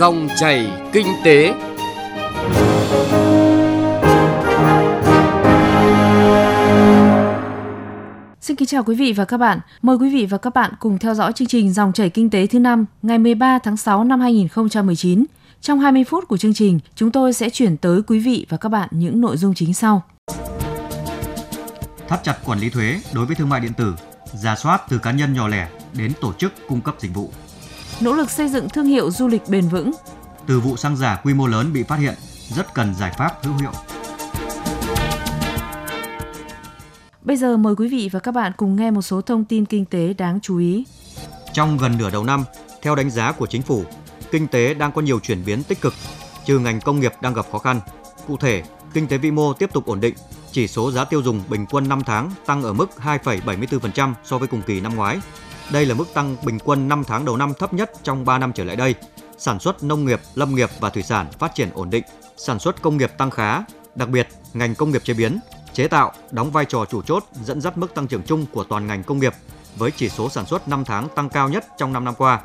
Dòng chảy kinh tế. Xin kính chào quý vị và các bạn. Mời quý vị và các bạn cùng theo dõi chương trình Dòng chảy kinh tế thứ năm ngày 13 tháng 6 năm 2019. Trong 20 phút của chương trình, chúng tôi sẽ chuyển tới quý vị và các bạn những nội dung chính sau. Thắt chặt quản lý thuế đối với thương mại điện tử, giả soát từ cá nhân nhỏ lẻ đến tổ chức cung cấp dịch vụ. Nỗ lực xây dựng thương hiệu du lịch bền vững. Từ vụ xăng giả quy mô lớn bị phát hiện, rất cần giải pháp hữu hiệu. Bây giờ mời quý vị và các bạn cùng nghe một số thông tin kinh tế đáng chú ý. Trong gần nửa đầu năm, theo đánh giá của chính phủ, kinh tế đang có nhiều chuyển biến tích cực, trừ ngành công nghiệp đang gặp khó khăn. Cụ thể, kinh tế vĩ mô tiếp tục ổn định, chỉ số giá tiêu dùng bình quân 5 tháng tăng ở mức 2,74% so với cùng kỳ năm ngoái. Đây là mức tăng bình quân 5 tháng đầu năm thấp nhất trong 3 năm trở lại đây. Sản xuất nông nghiệp, lâm nghiệp và thủy sản phát triển ổn định, sản xuất công nghiệp tăng khá, đặc biệt ngành công nghiệp chế biến, chế tạo đóng vai trò chủ chốt dẫn dắt mức tăng trưởng chung của toàn ngành công nghiệp với chỉ số sản xuất 5 tháng tăng cao nhất trong 5 năm qua.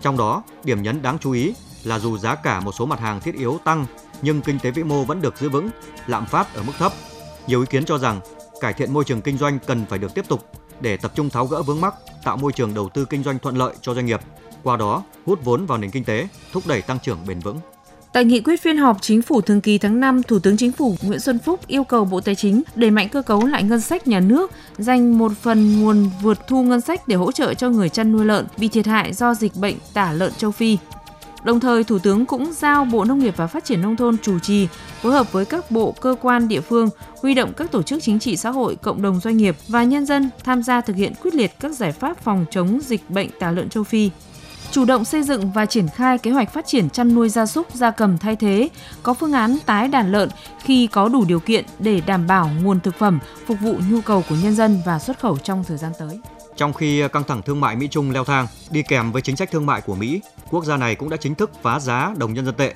Trong đó, điểm nhấn đáng chú ý là dù giá cả một số mặt hàng thiết yếu tăng nhưng kinh tế vĩ mô vẫn được giữ vững, lạm phát ở mức thấp. Nhiều ý kiến cho rằng cải thiện môi trường kinh doanh cần phải được tiếp tục để tập trung tháo gỡ vướng mắc, tạo môi trường đầu tư kinh doanh thuận lợi cho doanh nghiệp, qua đó hút vốn vào nền kinh tế, thúc đẩy tăng trưởng bền vững. Tại nghị quyết phiên họp Chính phủ thường kỳ tháng 5, Thủ tướng Chính phủ Nguyễn Xuân Phúc yêu cầu Bộ Tài chính đẩy mạnh cơ cấu lại ngân sách nhà nước, dành một phần nguồn vượt thu ngân sách để hỗ trợ cho người chăn nuôi lợn bị thiệt hại do dịch bệnh tả lợn châu Phi. Đồng thời, Thủ tướng cũng giao Bộ Nông nghiệp và Phát triển Nông thôn chủ trì, phối hợp với các bộ, cơ quan, địa phương, huy động các tổ chức chính trị xã hội, cộng đồng doanh nghiệp và nhân dân tham gia thực hiện quyết liệt các giải pháp phòng chống dịch bệnh tả lợn châu Phi, chủ động xây dựng và triển khai kế hoạch phát triển chăn nuôi gia súc gia cầm thay thế, có phương án tái đàn lợn khi có đủ điều kiện để đảm bảo nguồn thực phẩm phục vụ nhu cầu của nhân dân và xuất khẩu trong thời gian tới. Trong khi căng thẳng thương mại Mỹ Trung leo thang, đi kèm với chính sách thương mại của Mỹ, quốc gia này cũng đã chính thức phá giá đồng nhân dân tệ.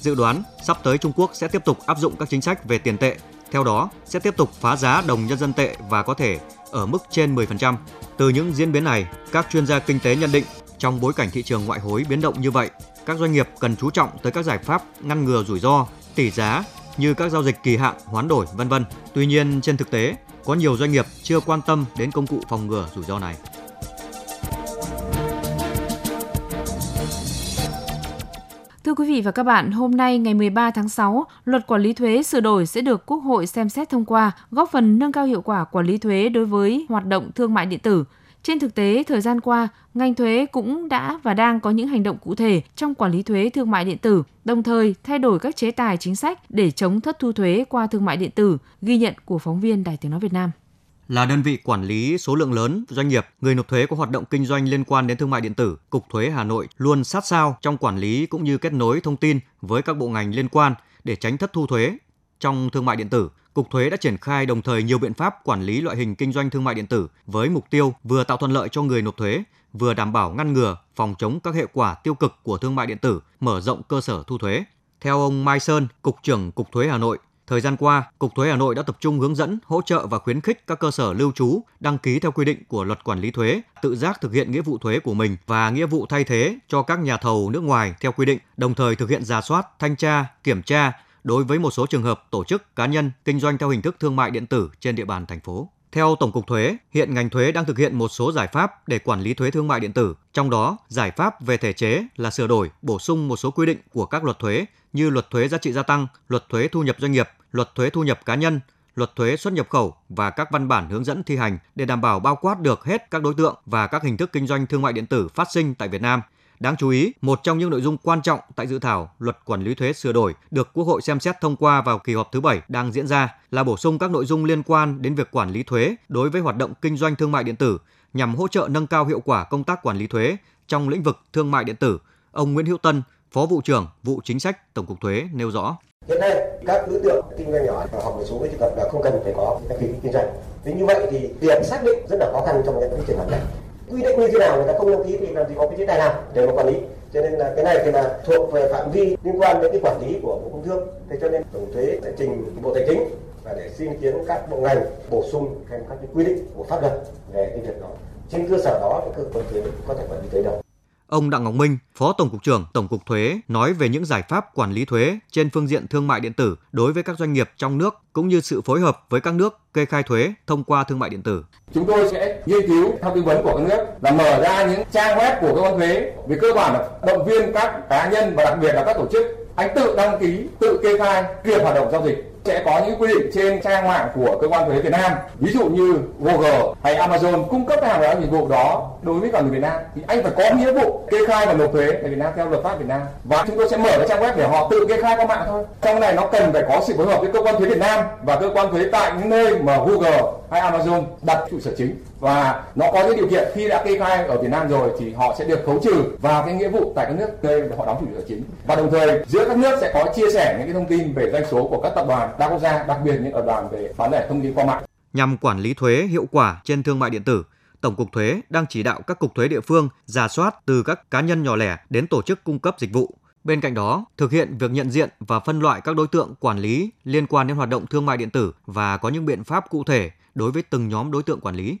Dự đoán sắp tới Trung Quốc sẽ tiếp tục áp dụng các chính sách về tiền tệ, theo đó sẽ tiếp tục phá giá đồng nhân dân tệ và có thể ở mức trên 10%. Từ những diễn biến này, các chuyên gia kinh tế nhận định trong bối cảnh thị trường ngoại hối biến động như vậy, các doanh nghiệp cần chú trọng tới các giải pháp ngăn ngừa rủi ro, tỷ giá như các giao dịch kỳ hạn, hoán đổi, vân vân. Tuy nhiên, trên thực tế, có nhiều doanh nghiệp chưa quan tâm đến công cụ phòng ngừa rủi ro này. Thưa quý vị và các bạn, hôm nay ngày 13 tháng 6, luật quản lý thuế sửa đổi sẽ được Quốc hội xem xét thông qua, góp phần nâng cao hiệu quả quản lý thuế đối với hoạt động thương mại điện tử. Trên thực tế, thời gian qua, ngành thuế cũng đã và đang có những hành động cụ thể trong quản lý thuế thương mại điện tử, đồng thời thay đổi các chế tài chính sách để chống thất thu thuế qua thương mại điện tử, ghi nhận của phóng viên Đài Tiếng Nói Việt Nam. Là đơn vị quản lý số lượng lớn doanh nghiệp, người nộp thuế có hoạt động kinh doanh liên quan đến thương mại điện tử, Cục Thuế Hà Nội luôn sát sao trong quản lý cũng như kết nối thông tin với các bộ ngành liên quan để tránh thất thu thuế trong thương mại điện tử. Cục Thuế đã triển khai đồng thời nhiều biện pháp quản lý loại hình kinh doanh thương mại điện tử với mục tiêu vừa tạo thuận lợi cho người nộp thuế, vừa đảm bảo ngăn ngừa, phòng chống các hệ quả tiêu cực của thương mại điện tử, mở rộng cơ sở thu thuế. Theo ông Mai Sơn, Cục trưởng Cục Thuế Hà Nội, Thời gian qua, Cục Thuế Hà Nội đã tập trung hướng dẫn, hỗ trợ và khuyến khích các cơ sở lưu trú đăng ký theo quy định của Luật Quản lý thuế, tự giác thực hiện nghĩa vụ thuế của mình và nghĩa vụ thay thế cho các nhà thầu nước ngoài theo quy định, đồng thời thực hiện giả soát, thanh tra, kiểm tra đối với một số trường hợp tổ chức cá nhân kinh doanh theo hình thức thương mại điện tử trên địa bàn thành phố. Theo Tổng cục Thuế, hiện ngành thuế đang thực hiện một số giải pháp để quản lý thuế thương mại điện tử, trong đó giải pháp về thể chế là sửa đổi, bổ sung một số quy định của các luật thuế như luật thuế giá trị gia tăng, luật thuế thu nhập doanh nghiệp, luật thuế thu nhập cá nhân, luật thuế xuất nhập khẩu và các văn bản hướng dẫn thi hành để đảm bảo bao quát được hết các đối tượng và các hình thức kinh doanh thương mại điện tử phát sinh tại Việt Nam. Đáng chú ý, một trong những nội dung quan trọng tại dự thảo luật quản lý thuế sửa đổi được Quốc hội xem xét thông qua vào kỳ họp thứ bảy đang diễn ra là bổ sung các nội dung liên quan đến việc quản lý thuế đối với hoạt động kinh doanh thương mại điện tử nhằm hỗ trợ nâng cao hiệu quả công tác quản lý thuế trong lĩnh vực thương mại điện tử. Ông Nguyễn Hữu Tân, Phó vụ trưởng vụ chính sách Tổng cục Thuế nêu rõ. Hiện nay các đối tượng kinh doanh nhỏ hoặc một số cái trường hợp là không cần phải có đăng ký kinh doanh. thế như vậy thì việc xác định rất là khó khăn trong những cái trường hợp này quy định như thế nào người ta không đăng ký thì làm gì có cái chế tài nào để mà quản lý cho nên là cái này thì là thuộc về phạm vi liên quan đến cái quản lý của bộ công thương thế cho nên tổng thuế sẽ trình, bộ tài chính và để xin ý kiến các bộ ngành bổ sung thêm các cái quy định của pháp luật về cái việc đó trên cơ sở đó thì cơ quan thuế có thể quản lý tới đâu. Ông Đặng Ngọc Minh, Phó Tổng cục trưởng Tổng cục Thuế nói về những giải pháp quản lý thuế trên phương diện thương mại điện tử đối với các doanh nghiệp trong nước cũng như sự phối hợp với các nước kê khai thuế thông qua thương mại điện tử. Chúng tôi sẽ nghiên cứu theo tư vấn của các nước là mở ra những trang web của cơ quan thuế về cơ bản là động viên các cá nhân và đặc biệt là các tổ chức anh tự đăng ký, tự kê khai kịp hoạt động giao dịch sẽ có những quy định trên trang mạng của cơ quan thuế Việt Nam. Ví dụ như Google hay Amazon cung cấp hàng hóa dịch vụ đó đối với cả người Việt Nam, thì anh phải có nghĩa vụ kê khai và nộp thuế tại Việt Nam theo luật pháp Việt Nam. Và chúng tôi sẽ mở cái trang web để họ tự kê khai qua mạng thôi. Trong này nó cần phải có sự phối hợp với cơ quan thuế Việt Nam và cơ quan thuế tại những nơi mà Google hay Amazon đặt trụ sở chính. Và nó có những điều kiện, khi đã kê khai ở Việt Nam rồi thì họ sẽ được khấu trừ vào cái nghĩa vụ tại các nước nơi họ đóng trụ sở chính. Và đồng thời, giữa các nước sẽ có chia sẻ những cái thông tin về doanh số của các tập đoàn đa quốc gia, đặc biệt những tập đoàn về bán lẻ thông tin qua mạng. Nhằm quản lý thuế hiệu quả trên thương mại điện tử, Tổng cục Thuế đang chỉ đạo các cục thuế địa phương giả soát từ các cá nhân nhỏ lẻ đến tổ chức cung cấp dịch vụ. Bên cạnh đó, thực hiện việc nhận diện và phân loại các đối tượng quản lý liên quan đến hoạt động thương mại điện tử và có những biện pháp cụ thể đối với từng nhóm đối tượng quản lý.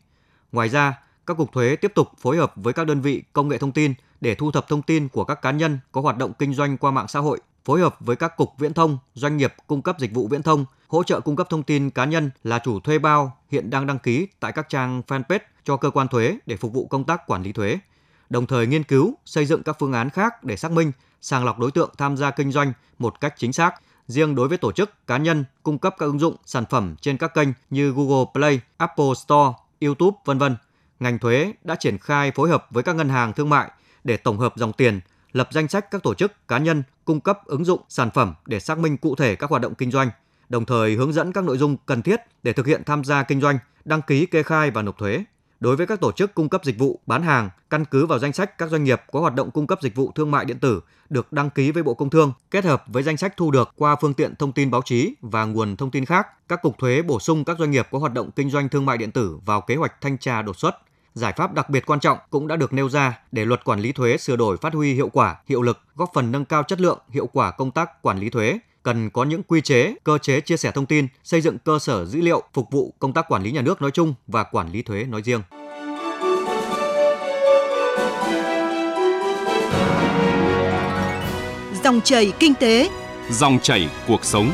Ngoài ra, các cục thuế tiếp tục phối hợp với các đơn vị công nghệ thông tin để thu thập thông tin của các cá nhân có hoạt động kinh doanh qua mạng xã hội, phối hợp với các cục viễn thông, doanh nghiệp cung cấp dịch vụ viễn thông, hỗ trợ cung cấp thông tin cá nhân là chủ thuê bao hiện đang đăng ký tại các trang fanpage cho cơ quan thuế để phục vụ công tác quản lý thuế. Đồng thời nghiên cứu, xây dựng các phương án khác để xác minh, sàng lọc đối tượng tham gia kinh doanh một cách chính xác. Riêng đối với tổ chức, cá nhân cung cấp các ứng dụng, sản phẩm trên các kênh như Google Play, Apple Store, YouTube, vân vân, ngành thuế đã triển khai phối hợp với các ngân hàng thương mại để tổng hợp dòng tiền, lập danh sách các tổ chức, cá nhân cung cấp ứng dụng, sản phẩm để xác minh cụ thể các hoạt động kinh doanh, đồng thời hướng dẫn các nội dung cần thiết để thực hiện tham gia kinh doanh, đăng ký kê khai và nộp thuế. Đối với các tổ chức cung cấp dịch vụ bán hàng, căn cứ vào danh sách các doanh nghiệp có hoạt động cung cấp dịch vụ thương mại điện tử được đăng ký với Bộ Công Thương, kết hợp với danh sách thu được qua phương tiện thông tin báo chí và nguồn thông tin khác, các cục thuế bổ sung các doanh nghiệp có hoạt động kinh doanh thương mại điện tử vào kế hoạch thanh tra đột xuất. Giải pháp đặc biệt quan trọng cũng đã được nêu ra để luật quản lý thuế sửa đổi phát huy hiệu quả, hiệu lực, góp phần nâng cao chất lượng, hiệu quả công tác quản lý thuế, cần có những quy chế, cơ chế chia sẻ thông tin, xây dựng cơ sở dữ liệu phục vụ công tác quản lý nhà nước nói chung và quản lý thuế nói riêng. Dòng chảy kinh tế, Dòng chảy cuộc sống.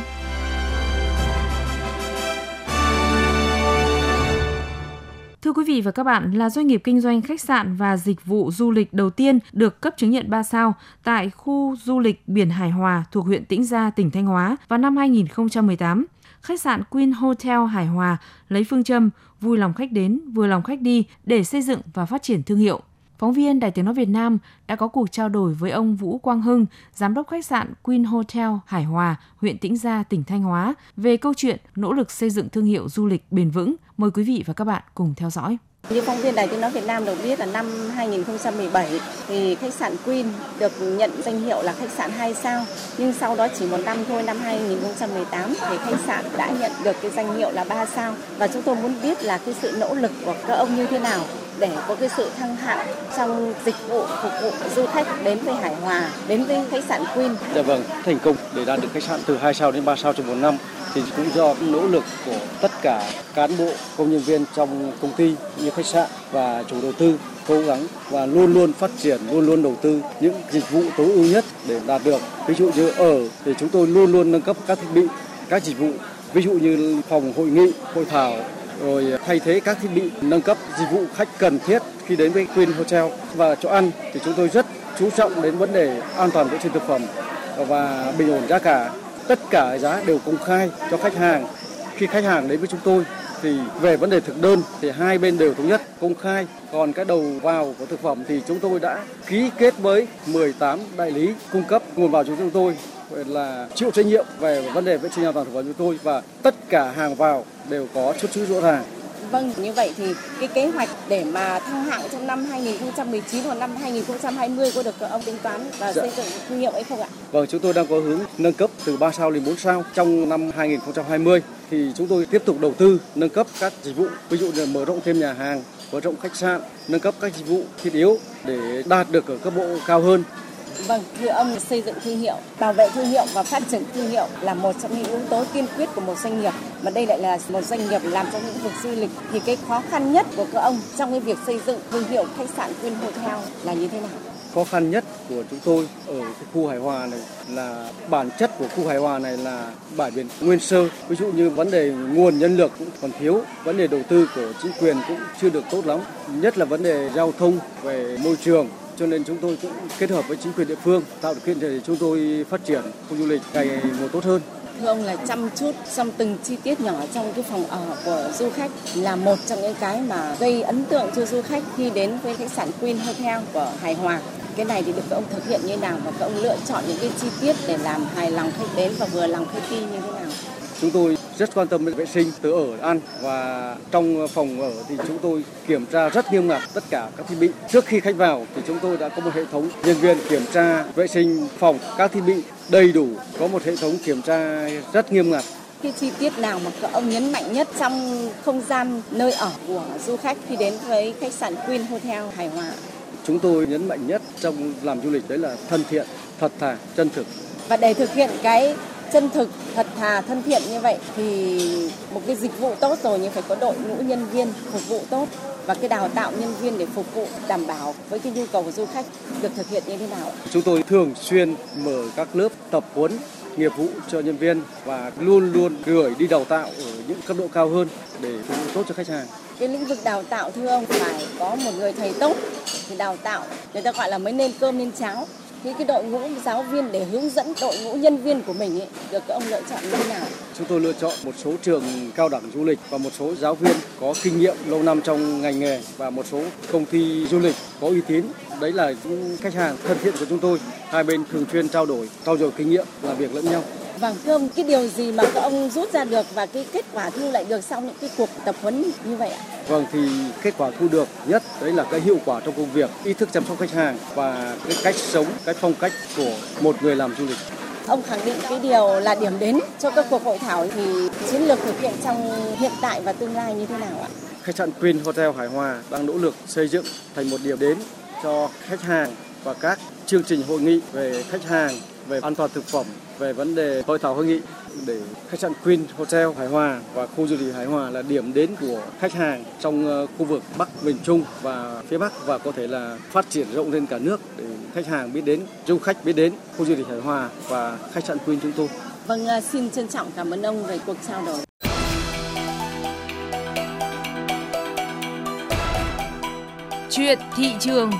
Thưa quý vị và các bạn, là doanh nghiệp kinh doanh khách sạn và dịch vụ du lịch đầu tiên được cấp chứng nhận 3 sao tại khu du lịch biển Hải Hòa thuộc huyện Tĩnh Gia, tỉnh Thanh Hóa vào năm 2018. Khách sạn Queen Hotel Hải Hòa lấy phương châm vui lòng khách đến, vừa lòng khách đi để xây dựng và phát triển thương hiệu. Phóng viên Đài Tiếng Nói Việt Nam đã có cuộc trao đổi với ông Vũ Quang Hưng, giám đốc khách sạn Queen Hotel Hải Hòa, huyện Tĩnh Gia, tỉnh Thanh Hóa về câu chuyện nỗ lực xây dựng thương hiệu du lịch bền vững. Mời quý vị và các bạn cùng theo dõi. Như phóng viên Đài Tiếng Nói Việt Nam được biết là năm 2017 thì khách sạn Queen được nhận danh hiệu là khách sạn 2 sao. Nhưng sau đó chỉ một năm thôi, năm 2018 thì khách sạn đã nhận được cái danh hiệu là 3 sao. Và chúng tôi muốn biết là cái sự nỗ lực của các ông như thế nào để có cái sự thăng hạng trong dịch vụ phục vụ du khách đến với Hải Hòa, đến với khách sạn Queen. Dạ vâng, thành công để đạt được khách sạn từ 2 sao đến 3 sao trong một năm thì cũng do nỗ lực của tất cả cán bộ, công nhân viên trong công ty như khách sạn và chủ đầu tư cố gắng và luôn luôn phát triển, luôn luôn đầu tư những dịch vụ tối ưu nhất để đạt được. Ví dụ như ở thì chúng tôi luôn luôn nâng cấp các thiết bị, các dịch vụ, ví dụ như phòng hội nghị, hội thảo, rồi thay thế các thiết bị nâng cấp dịch vụ khách cần thiết khi đến với Queen Hotel và chỗ ăn thì chúng tôi rất chú trọng đến vấn đề an toàn vệ sinh thực phẩm và bình ổn giá cả tất cả giá đều công khai cho khách hàng. Khi khách hàng đến với chúng tôi thì về vấn đề thực đơn thì hai bên đều thống nhất, công khai. Còn cái đầu vào của thực phẩm thì chúng tôi đã ký kết với 18 đại lý cung cấp nguồn vào cho chúng tôi là chịu trách nhiệm về vấn đề vệ sinh an toàn thực phẩm chúng tôi và tất cả hàng vào đều có xuất xứ rõ ràng. Vâng, như vậy thì cái kế hoạch để mà thăng hạng trong năm 2019 hoặc năm 2020 có được ông tính toán và Dạ. xây dựng thương hiệu ấy không ạ? Vâng, chúng tôi đang có hướng nâng cấp từ 3 sao lên 4 sao trong năm 2020 thì chúng tôi tiếp tục đầu tư nâng cấp các dịch vụ, ví dụ như mở rộng thêm nhà hàng, mở rộng khách sạn, nâng cấp các dịch vụ thiết yếu để đạt được ở cấp độ cao hơn. Vâng, thưa ông xây dựng thương hiệu, bảo vệ thương hiệu và phát triển thương hiệu là một trong những yếu tố tiên quyết của một doanh nghiệp. Mà đây lại là một doanh nghiệp làm trong lĩnh vực du lịch thì cái khó khăn nhất của các ông trong cái việc xây dựng thương hiệu khách sạn Queen Hotel là như thế nào? khó khăn nhất của chúng tôi ở cái khu Hải Hòa này là bản chất của khu Hải Hòa này là bãi biển nguyên sơ. Ví dụ như vấn đề nguồn nhân lực cũng còn thiếu, vấn đề đầu tư của chính quyền cũng chưa được tốt lắm, nhất là vấn đề giao thông về môi trường cho nên chúng tôi cũng kết hợp với chính quyền địa phương tạo điều kiện để chúng tôi phát triển khu du lịch ngày một tốt hơn. Thưa ông là chăm chút trong từng chi tiết nhỏ trong cái phòng ở của du khách là một trong những cái mà gây ấn tượng cho du khách khi đến với khách sạn Queen Hotel của Hải Hòa. Cái này thì được các ông thực hiện như nào và các ông lựa chọn những cái chi tiết để làm hài lòng khách đến và vừa lòng khách đi như thế nào? Chúng tôi rất quan tâm đến vệ sinh từ ở ăn và trong phòng ở thì chúng tôi kiểm tra rất nghiêm ngặt tất cả các thiết bị. Trước khi khách vào thì chúng tôi đã có một hệ thống nhân viên kiểm tra vệ sinh phòng các thiết bị đầy đủ, có một hệ thống kiểm tra rất nghiêm ngặt cái chi tiết nào mà các ông nhấn mạnh nhất trong không gian nơi ở của du khách khi đến với khách sạn Queen Hotel Hải Hòa? Chúng tôi nhấn mạnh nhất trong làm du lịch đấy là thân thiện, thật thà, chân thực. Và để thực hiện cái chân thực, thật thà, thân thiện như vậy thì một cái dịch vụ tốt rồi nhưng phải có đội ngũ nhân viên phục vụ tốt và cái đào tạo nhân viên để phục vụ đảm bảo với cái nhu cầu của du khách được thực hiện như thế nào? Chúng tôi thường xuyên mở các lớp tập huấn nghiệp vụ cho nhân viên và luôn luôn gửi đi đào tạo ở những cấp độ cao hơn để phục vụ tốt cho khách hàng. Cái lĩnh vực đào tạo thưa ông phải có một người thầy tốt thì đào tạo người ta gọi là mới nên cơm nên cháo những cái đội ngũ giáo viên để hướng dẫn đội ngũ nhân viên của mình ấy, được ông lựa chọn như thế nào? Chúng tôi lựa chọn một số trường cao đẳng du lịch và một số giáo viên có kinh nghiệm lâu năm trong ngành nghề và một số công ty du lịch có uy tín. Đấy là những khách hàng thân thiện của chúng tôi. Hai bên thường xuyên trao đổi, trao dồi kinh nghiệm, làm việc lẫn nhau. Vâng, thưa ông, cái điều gì mà các ông rút ra được và cái kết quả thu lại được sau những cái cuộc tập huấn như vậy ạ? Vâng, thì kết quả thu được nhất đấy là cái hiệu quả trong công việc, ý thức chăm sóc khách hàng và cái cách sống, cái phong cách của một người làm du lịch. Ông khẳng định cái điều là điểm đến cho các cuộc hội thảo thì chiến lược thực hiện trong hiện tại và tương lai như thế nào ạ? Khách sạn Queen Hotel Hải Hòa đang nỗ lực xây dựng thành một điểm đến cho khách hàng và các chương trình hội nghị về khách hàng, về an toàn thực phẩm, về vấn đề hội thảo hội nghị để khách sạn Queen Hotel Hải Hòa và khu du lịch Hải Hòa là điểm đến của khách hàng trong ờ, khu vực Bắc miền Trung và phía Bắc và có thể là phát triển rộng lên cả nước để khách hàng biết đến, du khách biết đến khu du lịch Hải Hòa và khách sạn Queen chúng tôi. Vâng, ờ, xin trân trọng cảm ơn ông về cuộc trao đổi. Chuyện thị trường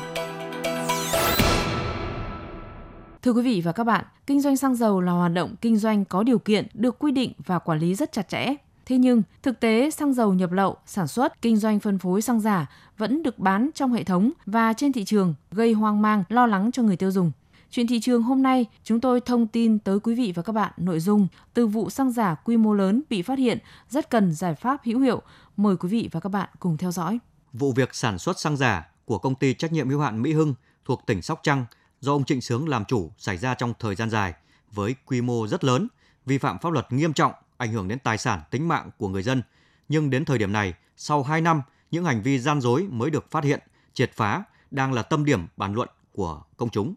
Thưa quý vị và các bạn, kinh doanh xăng dầu là hoạt động kinh doanh có điều kiện, được quy định và quản lý rất chặt chẽ. Thế nhưng, thực tế xăng dầu nhập lậu, sản xuất, kinh doanh phân phối xăng giả vẫn được bán trong hệ thống và trên thị trường, gây hoang mang, lo lắng cho người tiêu dùng. Chuyện thị trường hôm nay, chúng tôi thông tin tới quý vị và các bạn nội dung từ vụ xăng giả quy mô lớn bị phát hiện rất cần giải pháp hữu hiệu. Mời quý vị và các bạn cùng theo dõi. Vụ việc sản xuất xăng giả của công ty trách nhiệm hữu hạn Mỹ Hưng thuộc tỉnh Sóc Trăng do ông Trịnh Sướng làm chủ xảy ra trong thời gian dài với quy mô rất lớn, vi phạm pháp luật nghiêm trọng, ảnh hưởng đến tài sản, tính mạng của người dân. Nhưng đến thời điểm này, sau 2 năm, những hành vi gian dối mới được phát hiện, triệt phá đang là tâm điểm bàn luận của công chúng.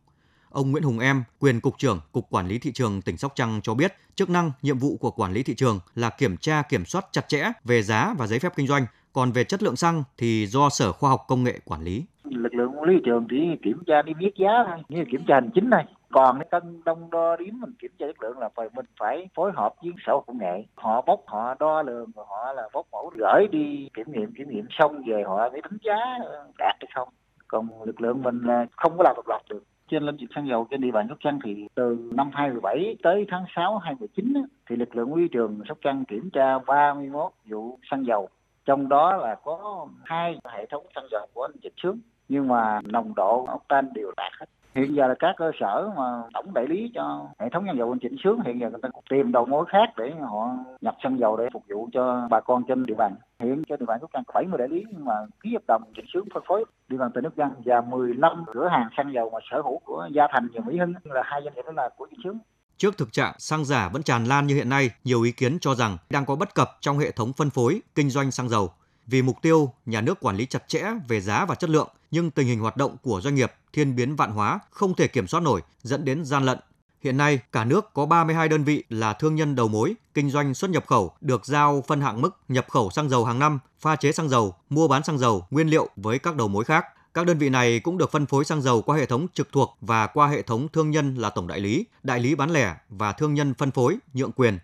Ông Nguyễn Hùng Em, quyền cục trưởng Cục Quản lý thị trường tỉnh Sóc Trăng cho biết, chức năng, nhiệm vụ của quản lý thị trường là kiểm tra kiểm soát chặt chẽ về giá và giấy phép kinh doanh, còn về chất lượng xăng thì do Sở Khoa học Công nghệ quản lý. Lực lượng quản lý thị trường chỉ kiểm tra niêm yết giá thôi như kiểm tra hành chính này. Còn cái cân đông đo đếm mình kiểm tra chất lượng là phải mình phải phối hợp với sở công nghệ. Họ bốc họ đo lường và họ là bốc mẫu gửi đi kiểm nghiệm kiểm nghiệm xong về họ mới đánh giá đạt hay không. Còn lực lượng mình là không có làm độc lập được. Trên lĩnh vực xăng dầu trên địa bàn Sóc Trăng thì từ năm 2017 tới tháng 6 2019 thì lực lượng quy trường Sóc Trăng kiểm tra 31 vụ xăng dầu trong đó là có hai hệ thống xăng dầu của anh Trịnh Sướng, nhưng mà nồng độ octane đều đạt hết. Hiện giờ là các cơ sở mà tổng đại lý cho hệ thống xăng dầu anh chỉnh sướng, hiện giờ người ta tìm đầu mối khác để họ nhập xăng dầu để phục vụ cho bà con trên địa bàn. Hiện trên địa bàn Sóc Trăng 70 đại lý, nhưng mà ký hợp đồng chỉnh sướng phân phối địa bàn tỉnh nước giang và 15 cửa hàng xăng dầu mà sở hữu của Gia Thành và Mỹ Hưng là hai doanh nghiệp đó là của chỉnh sướng. Trước thực trạng xăng giả vẫn tràn lan như hiện nay, nhiều ý kiến cho rằng đang có bất cập trong hệ thống phân phối, kinh doanh xăng dầu. Vì mục tiêu nhà nước quản lý chặt chẽ về giá và chất lượng, nhưng tình hình hoạt động của doanh nghiệp thiên biến vạn hóa, không thể kiểm soát nổi, dẫn đến gian lận. Hiện nay, cả nước có 32 đơn vị là thương nhân đầu mối, kinh doanh xuất nhập khẩu được giao phân hạng mức nhập khẩu xăng dầu hàng năm, pha chế xăng dầu, mua bán xăng dầu, nguyên liệu với các đầu mối khác. Các đơn vị này cũng được phân phối xăng dầu qua hệ thống trực thuộc và qua hệ thống thương nhân là tổng đại lý, đại lý bán lẻ và thương nhân phân phối, nhượng quyền.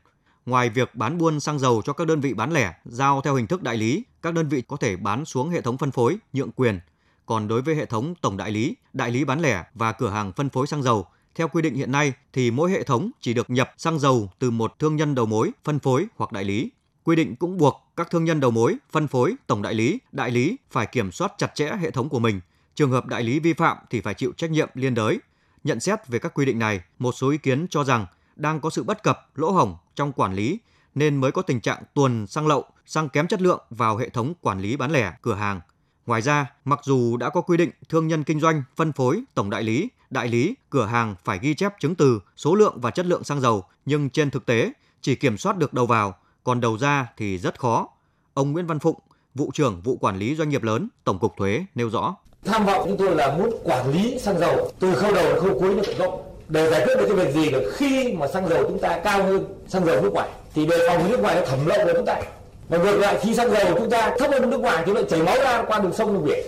Ngoài việc bán buôn xăng dầu cho các đơn vị bán lẻ giao theo hình thức đại lý, các đơn vị có thể bán xuống hệ thống phân phối, nhượng quyền. Còn đối với hệ thống tổng đại lý, đại lý bán lẻ và cửa hàng phân phối xăng dầu, theo quy định hiện nay thì mỗi hệ thống chỉ được nhập xăng dầu từ một thương nhân đầu mối, phân phối hoặc đại lý. Quy định cũng buộc các thương nhân đầu mối, phân phối, tổng đại lý, đại lý phải kiểm soát chặt chẽ hệ thống của mình. Trường hợp đại lý vi phạm thì phải chịu trách nhiệm liên đới. Nhận xét về các quy định này, một số ý kiến cho rằng đang có sự bất cập, lỗ hổng trong quản lý nên mới có tình trạng tuần xăng lậu, xăng kém chất lượng vào hệ thống quản lý bán lẻ, cửa hàng. Ngoài ra, mặc dù đã có quy định thương nhân kinh doanh, phân phối, tổng đại lý, đại lý, cửa hàng phải ghi chép chứng từ, số lượng và chất lượng xăng dầu, nhưng trên thực tế chỉ kiểm soát được đầu vào, còn đầu ra thì rất khó. Ông Nguyễn Văn Phụng, vụ trưởng vụ quản lý doanh nghiệp lớn, Tổng cục Thuế nêu rõ. Tham vọng chúng tôi là muốn quản lý xăng dầu từ khâu đầu đến khâu cuối được rộng. Để giải quyết được cái việc gì được khi mà xăng dầu chúng ta cao hơn xăng dầu nước ngoài thì đề phòng nước ngoài nó thẩm lậu vào chúng ta. Và ngược lại khi xăng dầu chúng ta thấp hơn nước ngoài thì lại chảy máu ra qua đường sông đường biển.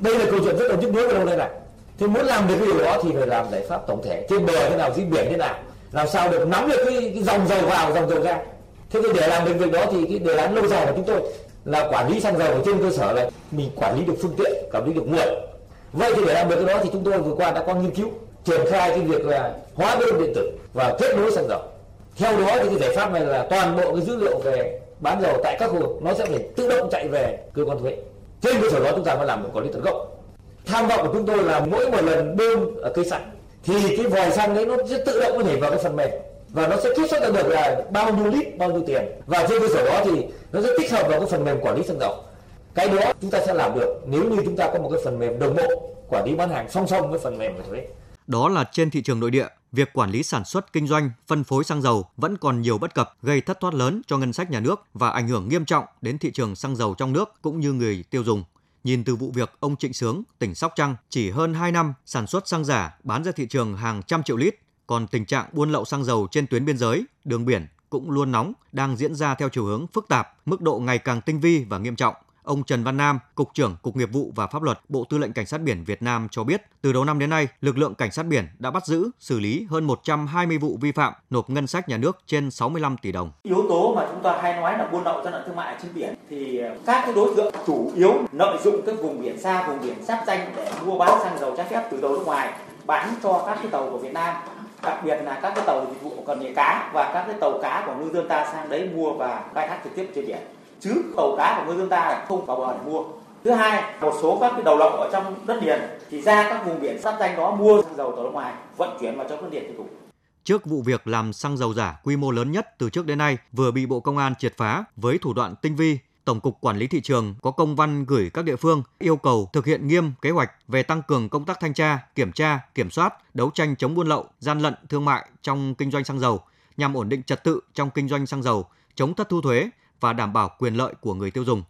Đây là câu chuyện rất là nhức nhối ở đâu đây này. Thì muốn làm được cái điều đó thì phải làm giải pháp tổng thể. Trên bờ thế nào dưới biển thế nào làm sao được nắm được cái, cái dòng dầu vào dòng dầu ra thế thì để làm được việc đó thì cái đề án lâu dài của chúng tôi là quản lý xăng dầu ở trên cơ sở là mình quản lý được phương tiện, quản lý được nguồn vậy thì để làm được cái đó thì chúng tôi vừa qua đã có nghiên cứu, triển khai cái việc là hóa đơn điện tử và kết nối xăng dầu. Theo đó thì cái giải pháp này là toàn bộ cái dữ liệu về bán dầu tại các khu vực nó sẽ phải tự động chạy về cơ quan thuế. Trên cơ sở đó chúng ta mới làm một quản lý tận gốc. Tham vọng của chúng tôi là mỗi một lần bơm ở cây xăng thì cái vòi xăng đấy nó sẽ tự động có nhảy vào cái phần mềm và nó sẽ trích xuất được là bao nhiêu lít bao nhiêu tiền. Và trên cơ sở đó thì nó sẽ tích hợp vào cái phần mềm quản lý xăng dầu. Cái đó chúng ta sẽ làm được nếu như chúng ta có một cái phần mềm đồng bộ quản lý bán hàng song song với phần mềm về thuế. Đó là trên thị trường nội địa, việc quản lý sản xuất kinh doanh, phân phối xăng dầu vẫn còn nhiều bất cập, gây thất thoát lớn cho ngân sách nhà nước và ảnh hưởng nghiêm trọng đến thị trường xăng dầu trong nước cũng như người tiêu dùng. Nhìn từ vụ việc ông Trịnh Sướng, tỉnh Sóc Trăng chỉ hơn 2 năm sản xuất xăng giả bán ra thị trường hàng trăm triệu lít, còn tình trạng buôn lậu xăng dầu trên tuyến biên giới, đường biển cũng luôn nóng, đang diễn ra theo chiều hướng phức tạp, mức độ ngày càng tinh vi và nghiêm trọng. Ông Trần Văn Nam, Cục trưởng Cục Nghiệp vụ và Pháp luật Bộ Tư lệnh Cảnh sát biển Việt Nam cho biết, từ đầu năm đến nay, lực lượng cảnh sát biển đã bắt giữ, xử lý hơn 120 vụ vi phạm, nộp ngân sách nhà nước trên 65 tỷ đồng. Yếu tố mà chúng ta hay nói là buôn lậu gian lận thương mại trên biển thì các cái đối tượng chủ yếu lợi dụng các vùng biển xa, vùng biển giáp danh để mua bán xăng dầu trái phép từ đầu nước ngoài bán cho các cái tàu của Việt Nam đặc biệt là các cái tàu dịch vụ cần nghề cá và các cái tàu cá của ngư dân ta sang đấy mua và khai thác trực tiếp trên biển. Chứ tàu cá của ngư dân ta không vào bờ để mua. Thứ hai một số các cái đầu lậu ở trong đất liền thì ra các vùng biển giáp danh đó mua xăng dầu từ nước ngoài vận chuyển vào trong đất liền tiêu thụ. Trước vụ việc làm xăng dầu giả quy mô lớn nhất từ trước đến nay vừa bị Bộ Công an triệt phá với thủ đoạn tinh vi, Tổng cục Quản lý thị trường có công văn gửi các địa phương yêu cầu thực hiện nghiêm kế hoạch về tăng cường công tác thanh tra, kiểm tra, kiểm soát, đấu tranh chống buôn lậu, gian lận thương mại trong kinh doanh xăng dầu nhằm ổn định trật tự trong kinh doanh xăng dầu, chống thất thu thuế, và đảm bảo quyền lợi của người tiêu dùng.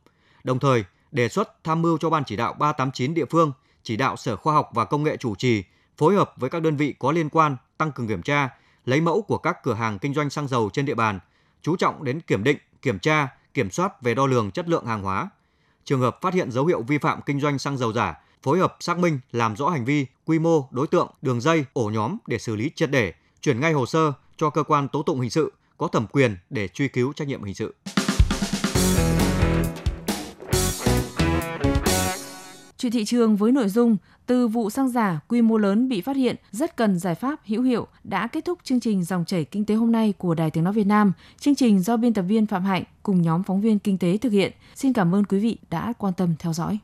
Đồng thời, đề xuất tham mưu cho Ban chỉ đạo 389 địa phương, chỉ đạo Sở Khoa học và Công nghệ chủ trì, phối hợp với các đơn vị có liên quan tăng cường kiểm tra, lấy mẫu của các cửa hàng kinh doanh xăng dầu trên địa bàn, chú trọng đến kiểm định, kiểm tra, kiểm soát về đo lường chất lượng hàng hóa. Trường hợp phát hiện dấu hiệu vi phạm kinh doanh xăng dầu giả, phối hợp xác minh làm rõ hành vi, quy mô, đối tượng, đường dây, ổ nhóm để xử lý triệt để, chuyển ngay hồ sơ cho cơ quan tố tụng hình sự có thẩm quyền để truy cứu trách nhiệm hình sự. Chuyện thị trường với nội dung, từ vụ xăng giả quy mô lớn bị phát hiện, rất cần giải pháp hữu hiệu, đã kết thúc chương trình dòng chảy kinh tế hôm nay của Đài Tiếng nói Việt Nam. Chương trình do biên tập viên Phạm Hạnh cùng nhóm phóng viên kinh tế thực hiện. Xin cảm ơn quý vị đã quan tâm theo dõi.